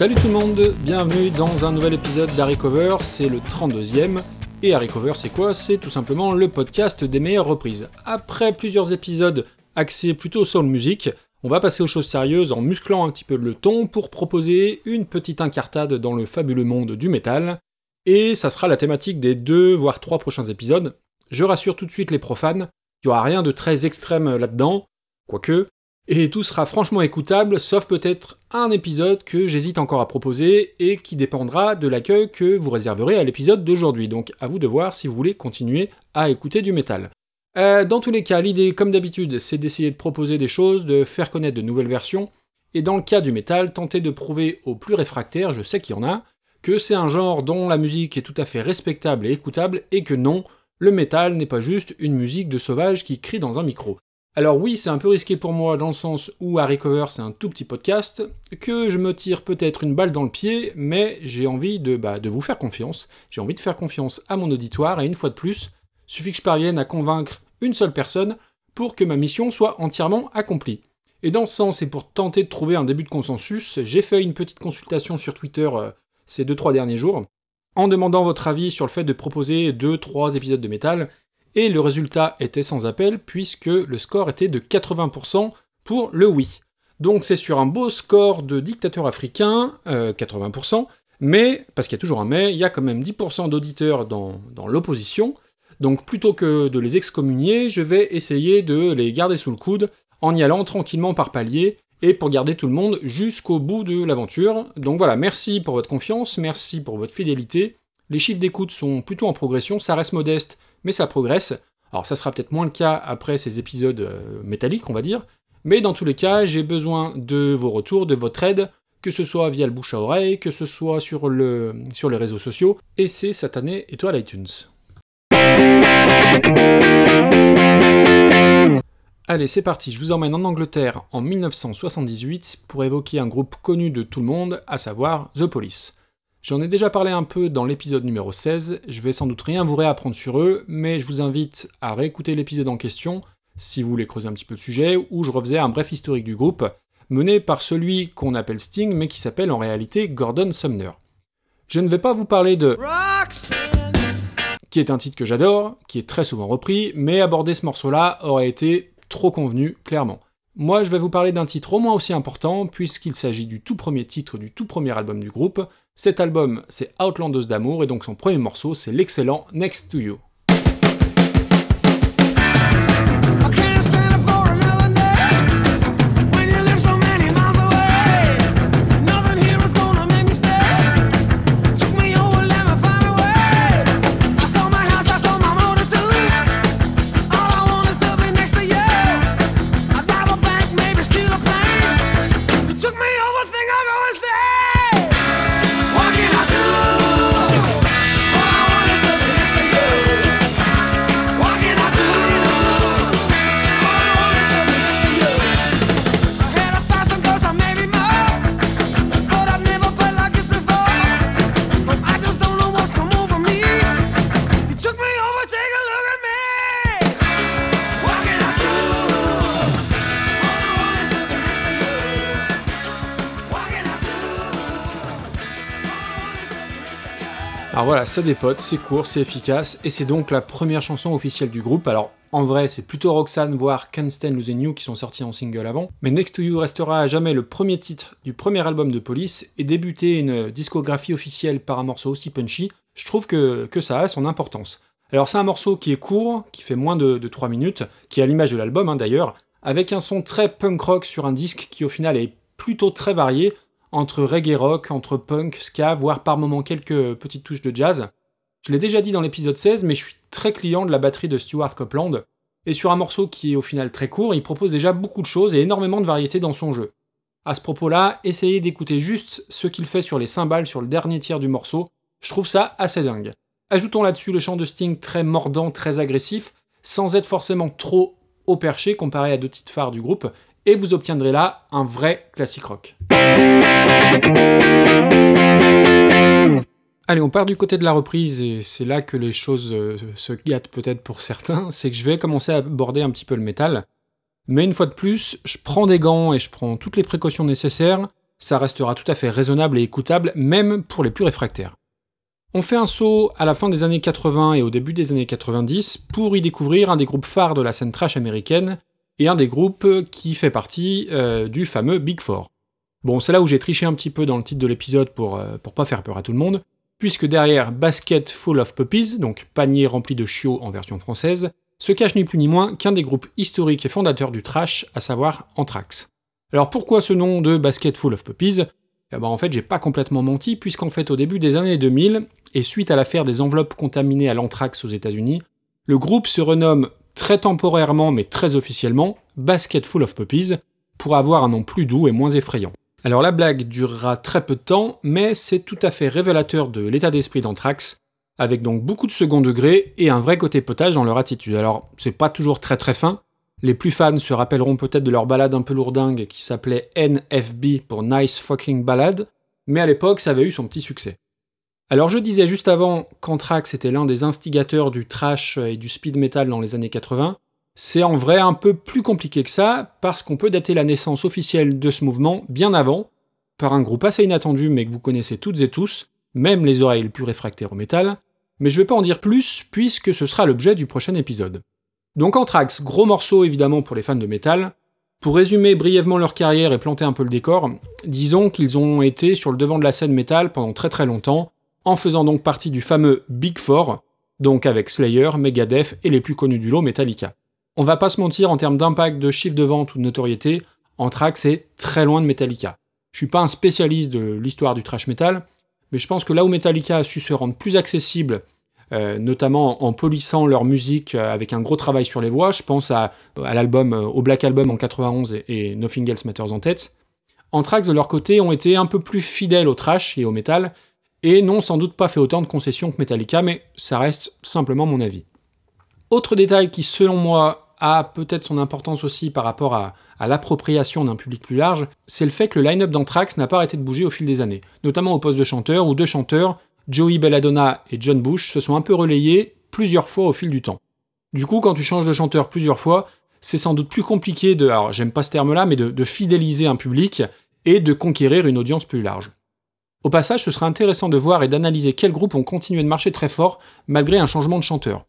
Salut tout le monde, bienvenue dans un nouvel épisode d'Harry Cover, c'est le 32e. Et Harry Cover, c'est quoi? C'est tout simplement le podcast des meilleures reprises. Après plusieurs épisodes axés plutôt sur le musique, on va passer aux choses sérieuses en musclant un petit peu le ton pour proposer une petite incartade dans le fabuleux monde du métal. Et ça sera la thématique des deux voire trois prochains épisodes. Je rassure tout de suite les profanes, il n'y aura rien de très extrême là-dedans, quoique, et tout sera franchement écoutable, sauf peut-être un épisode que j'hésite encore à proposer et qui dépendra de l'accueil que vous réserverez à l'épisode d'aujourd'hui. Donc à vous de voir si vous voulez continuer à écouter du métal. Euh, dans tous les cas, l'idée, comme d'habitude, c'est d'essayer de proposer des choses, de faire connaître de nouvelles versions, et dans le cas du métal, tenter de prouver aux plus réfractaires, je sais qu'il y en a, que c'est un genre dont la musique est tout à fait respectable et écoutable, et que non, le métal n'est pas juste une musique de sauvage qui crie dans un micro. Alors oui, c'est un peu risqué pour moi dans le sens où Harry Cover c'est un tout petit podcast, que je me tire peut-être une balle dans le pied, mais j'ai envie de, bah, de vous faire confiance, j'ai envie de faire confiance à mon auditoire, et une fois de plus, Suffit que je parvienne à convaincre une seule personne pour que ma mission soit entièrement accomplie. Et dans ce sens, et pour tenter de trouver un début de consensus, j'ai fait une petite consultation sur Twitter euh, ces 2-3 derniers jours, en demandant votre avis sur le fait de proposer 2-3 épisodes de métal, et le résultat était sans appel, puisque le score était de 80% pour le oui. Donc c'est sur un beau score de dictateur africain, 80%, euh, mais, parce qu'il y a toujours un mais, il y a quand même 10% d'auditeurs dans l'opposition, donc plutôt que de les excommunier, je vais essayer de les garder sous le coude en y allant tranquillement par palier et pour garder tout le monde jusqu'au bout de l'aventure. Donc voilà, merci pour votre confiance, merci pour votre fidélité. Les chiffres d'écoute sont plutôt en progression, ça reste modeste, mais ça progresse. Alors ça sera peut-être moins le cas après ces épisodes euh, métalliques, on va dire, mais dans tous les cas, j'ai besoin de vos retours, de votre aide, que ce soit via le bouche à oreille, que ce soit sur, le, sur les réseaux sociaux, et c'est satané étoile iTunes. Allez, c'est parti, je vous emmène en Angleterre en 1978 pour évoquer un groupe connu de tout le monde, à savoir The Police. J'en ai déjà parlé un peu dans l'épisode numéro 16, je vais sans doute rien vous réapprendre sur eux, mais je vous invite à réécouter l'épisode en question, si vous voulez creuser un petit peu le sujet, où je refaisais un bref historique du groupe, mené par celui qu'on appelle Sting, mais qui s'appelle en réalité Gordon Sumner. Je ne vais pas vous parler de qui est un titre que j'adore, qui est très souvent repris, mais aborder ce morceau-là aurait été trop convenu, clairement. Moi, je vais vous parler d'un titre au moins aussi important, puisqu'il s'agit du tout premier titre du tout premier album du groupe. Cet album, c'est Outlanders d'amour, et donc son premier morceau, c'est l'excellent Next to You. Alors voilà, ça dépote, c'est court, c'est efficace, et c'est donc la première chanson officielle du groupe. Alors en vrai, c'est plutôt Roxanne, voire Can't Stand Losing You qui sont sortis en single avant, mais Next to You restera à jamais le premier titre du premier album de Police, et débuter une discographie officielle par un morceau aussi punchy, je trouve que, ça a son importance. Alors c'est un morceau qui est court, qui fait moins de, 3 minutes, qui est à l'image de l'album hein, d'ailleurs, avec un son très punk rock sur un disque qui au final est plutôt très varié, entre reggae rock, entre punk, ska, voire par moments quelques petites touches de jazz. Je l'ai déjà dit dans l'épisode 16, mais je suis très client de la batterie de Stuart Copeland, et sur un morceau qui est au final très court, il propose déjà beaucoup de choses et énormément de variété dans son jeu. À ce propos-là, essayez d'écouter juste ce qu'il fait sur les cymbales sur le dernier tiers du morceau, je trouve ça assez dingue. Ajoutons là-dessus le chant de Sting très mordant, très agressif, sans être forcément trop au perché comparé à deux titres phares du groupe, et vous obtiendrez là un vrai classique rock. Allez, on part du côté de la reprise et c'est là que les choses euh, se gâtent peut-être pour certains, c'est que je vais commencer à aborder un petit peu le métal. Mais une fois de plus, je prends des gants et je prends toutes les précautions nécessaires, ça restera tout à fait raisonnable et écoutable, même pour les plus réfractaires. On fait un saut à la fin des années 80 et au début des années 90 pour y découvrir un des groupes phares de la scène trash américaine et un des groupes qui fait partie euh, du fameux Big Four. Bon, c'est là où j'ai triché un petit peu dans le titre de l'épisode pour, euh, pour pas faire peur à tout le monde, puisque derrière Basket Full of Puppies, donc panier rempli de chiots en version française, se cache ni plus ni moins qu'un des groupes historiques et fondateurs du trash, à savoir Anthrax. Alors pourquoi ce nom de Basket Full of Puppies? Eh ben, En fait, j'ai pas complètement menti, puisqu'en fait, au début des années 2000, et suite à l'affaire des enveloppes contaminées à l'anthrax aux États-Unis, le groupe se renomme très temporairement mais très officiellement Basket Full of Puppies pour avoir un nom plus doux et moins effrayant. Alors la blague durera très peu de temps, mais c'est tout à fait révélateur de l'état d'esprit d'Anthrax, avec donc beaucoup de second degré et un vrai côté potage dans leur attitude. Alors c'est pas toujours très très fin, les plus fans se rappelleront peut-être de leur balade un peu lourdingue qui s'appelait NFB pour Nice Fucking Ballad, mais à l'époque ça avait eu son petit succès. Alors je disais juste avant qu'Anthrax était l'un des instigateurs du trash et du speed metal dans les années 80. C'est en vrai un peu plus compliqué que ça, parce qu'on peut dater la naissance officielle de ce mouvement bien avant, par un groupe assez inattendu mais que vous connaissez toutes et tous, même les oreilles les plus réfractaires au métal, mais je vais pas en dire plus puisque ce sera l'objet du prochain épisode. Donc Anthrax, gros morceau évidemment pour les fans de métal. Pour résumer brièvement leur carrière et planter un peu le décor, disons qu'ils ont été sur le devant de la scène métal pendant très très longtemps, en faisant donc partie du fameux Big Four, donc avec Slayer, Megadeth et les plus connus du lot Metallica. On va pas se mentir en termes d'impact, de chiffre de vente ou de notoriété, Anthrax est très loin de Metallica. Je suis pas un spécialiste de l'histoire du trash metal, mais je pense que là où Metallica a su se rendre plus accessible, euh, notamment en polissant leur musique euh, avec un gros travail sur les voix, je pense à, l'album, euh, au Black Album en 91 et, Nothing Else Matters en tête, Anthrax de leur côté ont été un peu plus fidèles au trash et au metal, et n'ont sans doute pas fait autant de concessions que Metallica, mais ça reste simplement mon avis. Autre détail qui, selon moi, a peut-être son importance aussi par rapport à, l'appropriation d'un public plus large, c'est le fait que le line-up d'Anthrax n'a pas arrêté de bouger au fil des années, notamment au poste de chanteur, où deux chanteurs, Joey Belladonna et John Bush, se sont un peu relayés plusieurs fois au fil du temps. Du coup, quand tu changes de chanteur plusieurs fois, c'est sans doute plus compliqué de, alors j'aime pas ce terme-là, mais de fidéliser un public et de conquérir une audience plus large. Au passage, ce sera intéressant de voir et d'analyser quels groupes ont continué de marcher très fort malgré un changement de chanteur.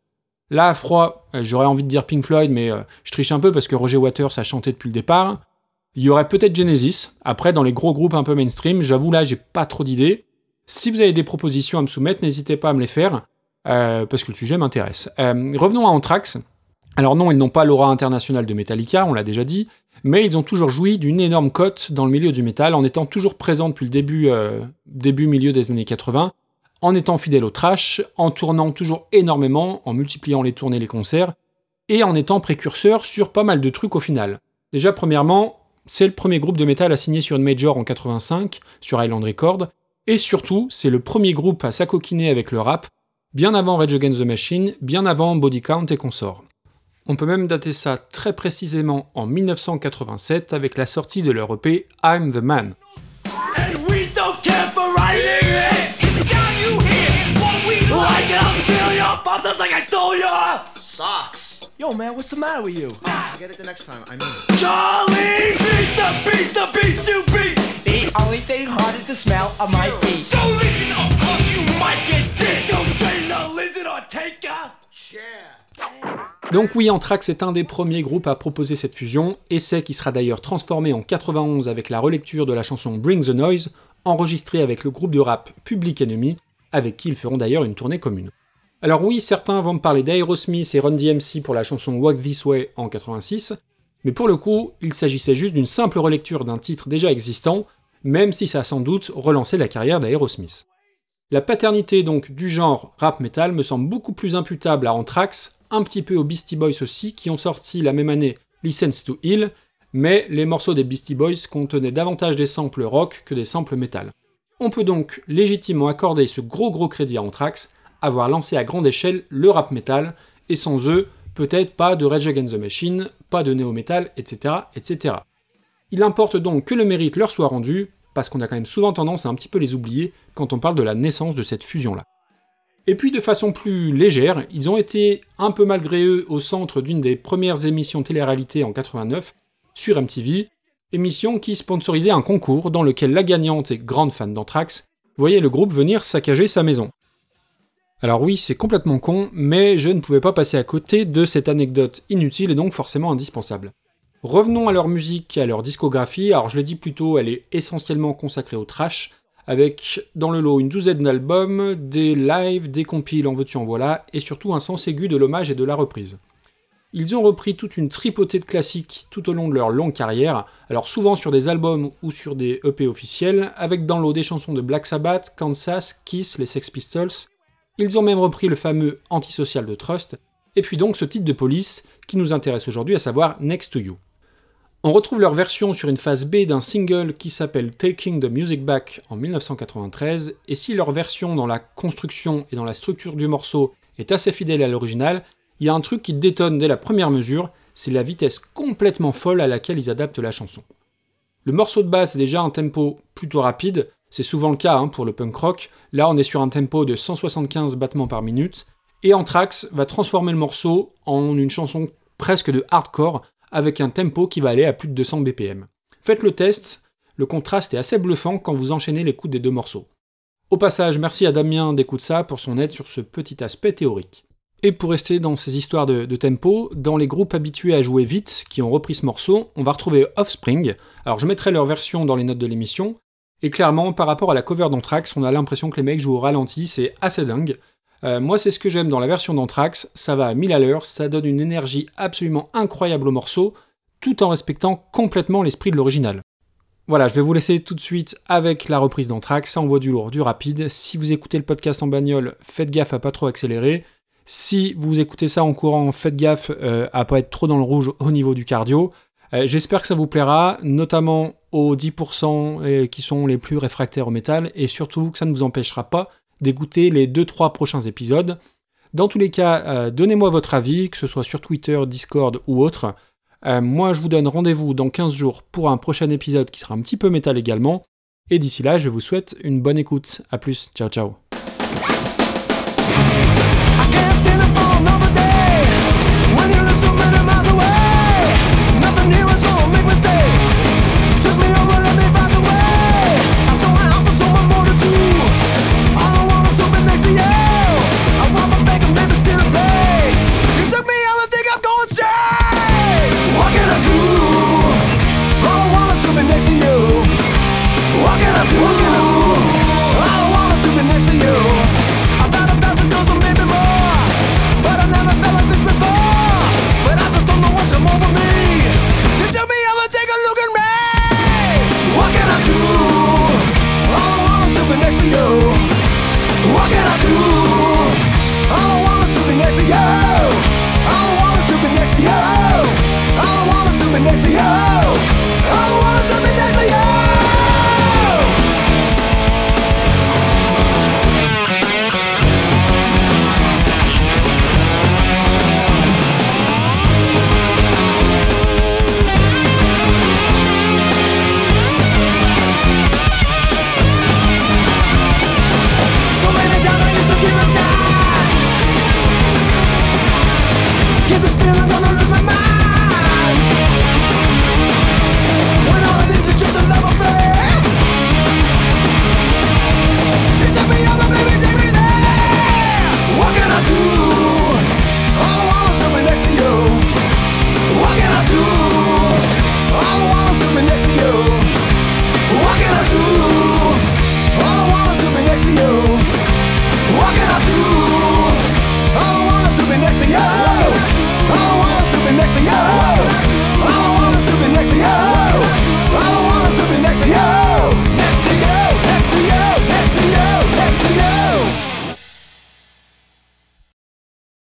Là, à froid, euh, j'aurais envie de dire Pink Floyd, mais euh, je triche un peu parce que Roger Waters a chanté depuis le départ. Il y aurait peut-être Genesis. Après, dans les gros groupes un peu mainstream, j'avoue là, j'ai pas trop d'idées. Si vous avez des propositions à me soumettre, n'hésitez pas à me les faire, euh, parce que le sujet m'intéresse. revenons à Anthrax. Alors non, ils n'ont pas l'aura internationale de Metallica, on l'a déjà dit, mais ils ont toujours joui d'une énorme cote dans le milieu du métal, en étant toujours présents depuis le début, début milieu des années 80, en étant fidèles au trash, en tournant toujours énormément, en multipliant les tournées et les concerts, et en étant précurseurs sur pas mal de trucs au final. Déjà, premièrement, c'est le premier groupe de métal à signer sur une major en 85, sur Island Record, et surtout, c'est le premier groupe à s'acoquiner avec le rap, bien avant Rage Against the Machine, bien avant Body Count et consorts. On peut même dater ça très précisément en 1987 avec la sortie de leur EP I'm the Man. Yo man, what's the matter with you? I'll get it the next time. I mean. Charlie, beat the beat the beat you beat. The only thing hard is the smell of my feet. Don't listen, of course you might get dissed. Don't train the lizard or take a chair. Donc oui, Anthrax est un des premiers groupes à proposer cette fusion, essai qui sera d'ailleurs transformé en 91 avec la relecture de la chanson Bring the Noise, enregistrée avec le groupe de rap Public Enemy, avec qui ils feront d'ailleurs une tournée commune. Alors oui, certains vont me parler d'Aerosmith et Run DMC pour la chanson Walk This Way en 86, mais pour le coup, il s'agissait juste d'une simple relecture d'un titre déjà existant, même si ça a sans doute relancé la carrière d'Aerosmith. La paternité donc du genre rap metal me semble beaucoup plus imputable à Anthrax, un petit peu aux Beastie Boys aussi, qui ont sorti la même année License to Heal, mais les morceaux des Beastie Boys contenaient davantage des samples rock que des samples metal. On peut donc légitimement accorder ce gros gros crédit à Anthrax, avoir lancé à grande échelle le rap metal, et sans eux, peut-être pas de Rage Against the Machine, pas de néo-metal, etc., etc. Il importe donc que le mérite leur soit rendu, parce qu'on a quand même souvent tendance à un petit peu les oublier quand on parle de la naissance de cette fusion-là. Et puis de façon plus légère, ils ont été un peu malgré eux au centre d'une des premières émissions télé-réalité en 89 sur MTV, émission qui sponsorisait un concours dans lequel la gagnante et grande fan d'Anthrax voyait le groupe venir saccager sa maison. Alors oui, c'est complètement con, mais je ne pouvais pas passer à côté de cette anecdote inutile et donc forcément indispensable. Revenons à leur musique et à leur discographie, alors je l'ai dit plus tôt, elle est essentiellement consacrée au trash, avec dans le lot une douzaine d'albums, des lives, des compiles en veux-tu en voilà, et surtout un sens aigu de l'hommage et de la reprise. Ils ont repris toute une tripotée de classiques tout au long de leur longue carrière, alors souvent sur des albums ou sur des EP officiels, avec dans l'eau des chansons de Black Sabbath, Kansas, Kiss, les Sex Pistols, ils ont même repris le fameux Antisocial de Trust, et puis donc ce titre de police qui nous intéresse aujourd'hui, à savoir Next to You. On retrouve leur version sur une phase B d'un single qui s'appelle Taking the Music Back en 1993, et si leur version dans la construction et dans la structure du morceau est assez fidèle à l'original, il y a un truc qui détonne dès la première mesure, c'est la vitesse complètement folle à laquelle ils adaptent la chanson. Le morceau de basse est déjà un tempo plutôt rapide, c'est souvent le cas hein, pour le punk rock. Là, on est sur un tempo de 175 battements par minute. Et Anthrax va transformer le morceau en une chanson presque de hardcore avec un tempo qui va aller à plus de 200 BPM. Faites le test, le contraste est assez bluffant quand vous enchaînez l'écoute des deux morceaux. Au passage, merci à Damien ça pour son aide sur ce petit aspect théorique. Et pour rester dans ces histoires de, tempo, dans les groupes habitués à jouer vite, qui ont repris ce morceau, on va retrouver Offspring. Alors je mettrai leur version dans les notes de l'émission, et clairement, par rapport à la cover d'Anthrax, on a l'impression que les mecs jouent au ralenti, c'est assez dingue. Euh, moi, c'est ce que j'aime dans la version d'Anthrax, ça va à 1000 à l'heure, ça donne une énergie absolument incroyable au morceau, tout en respectant complètement l'esprit de l'original. Voilà, je vais vous laisser tout de suite avec la reprise d'Anthrax, ça envoie du lourd, du rapide. Si vous écoutez le podcast en bagnole, faites gaffe à pas trop accélérer. Si vous écoutez ça en courant, faites gaffe euh, à pas être trop dans le rouge au niveau du cardio. Euh, j'espère que ça vous plaira, notamment aux 10% euh, qui sont les plus réfractaires au métal, et surtout que ça ne vous empêchera pas d'écouter les 2-3 prochains épisodes. Dans tous les cas, euh, donnez-moi votre avis, que ce soit sur Twitter, Discord ou autre. moi, je vous donne rendez-vous dans 15 jours pour un prochain épisode qui sera un petit peu métal également. Et d'ici là, je vous souhaite une bonne écoute. A plus, ciao ciao.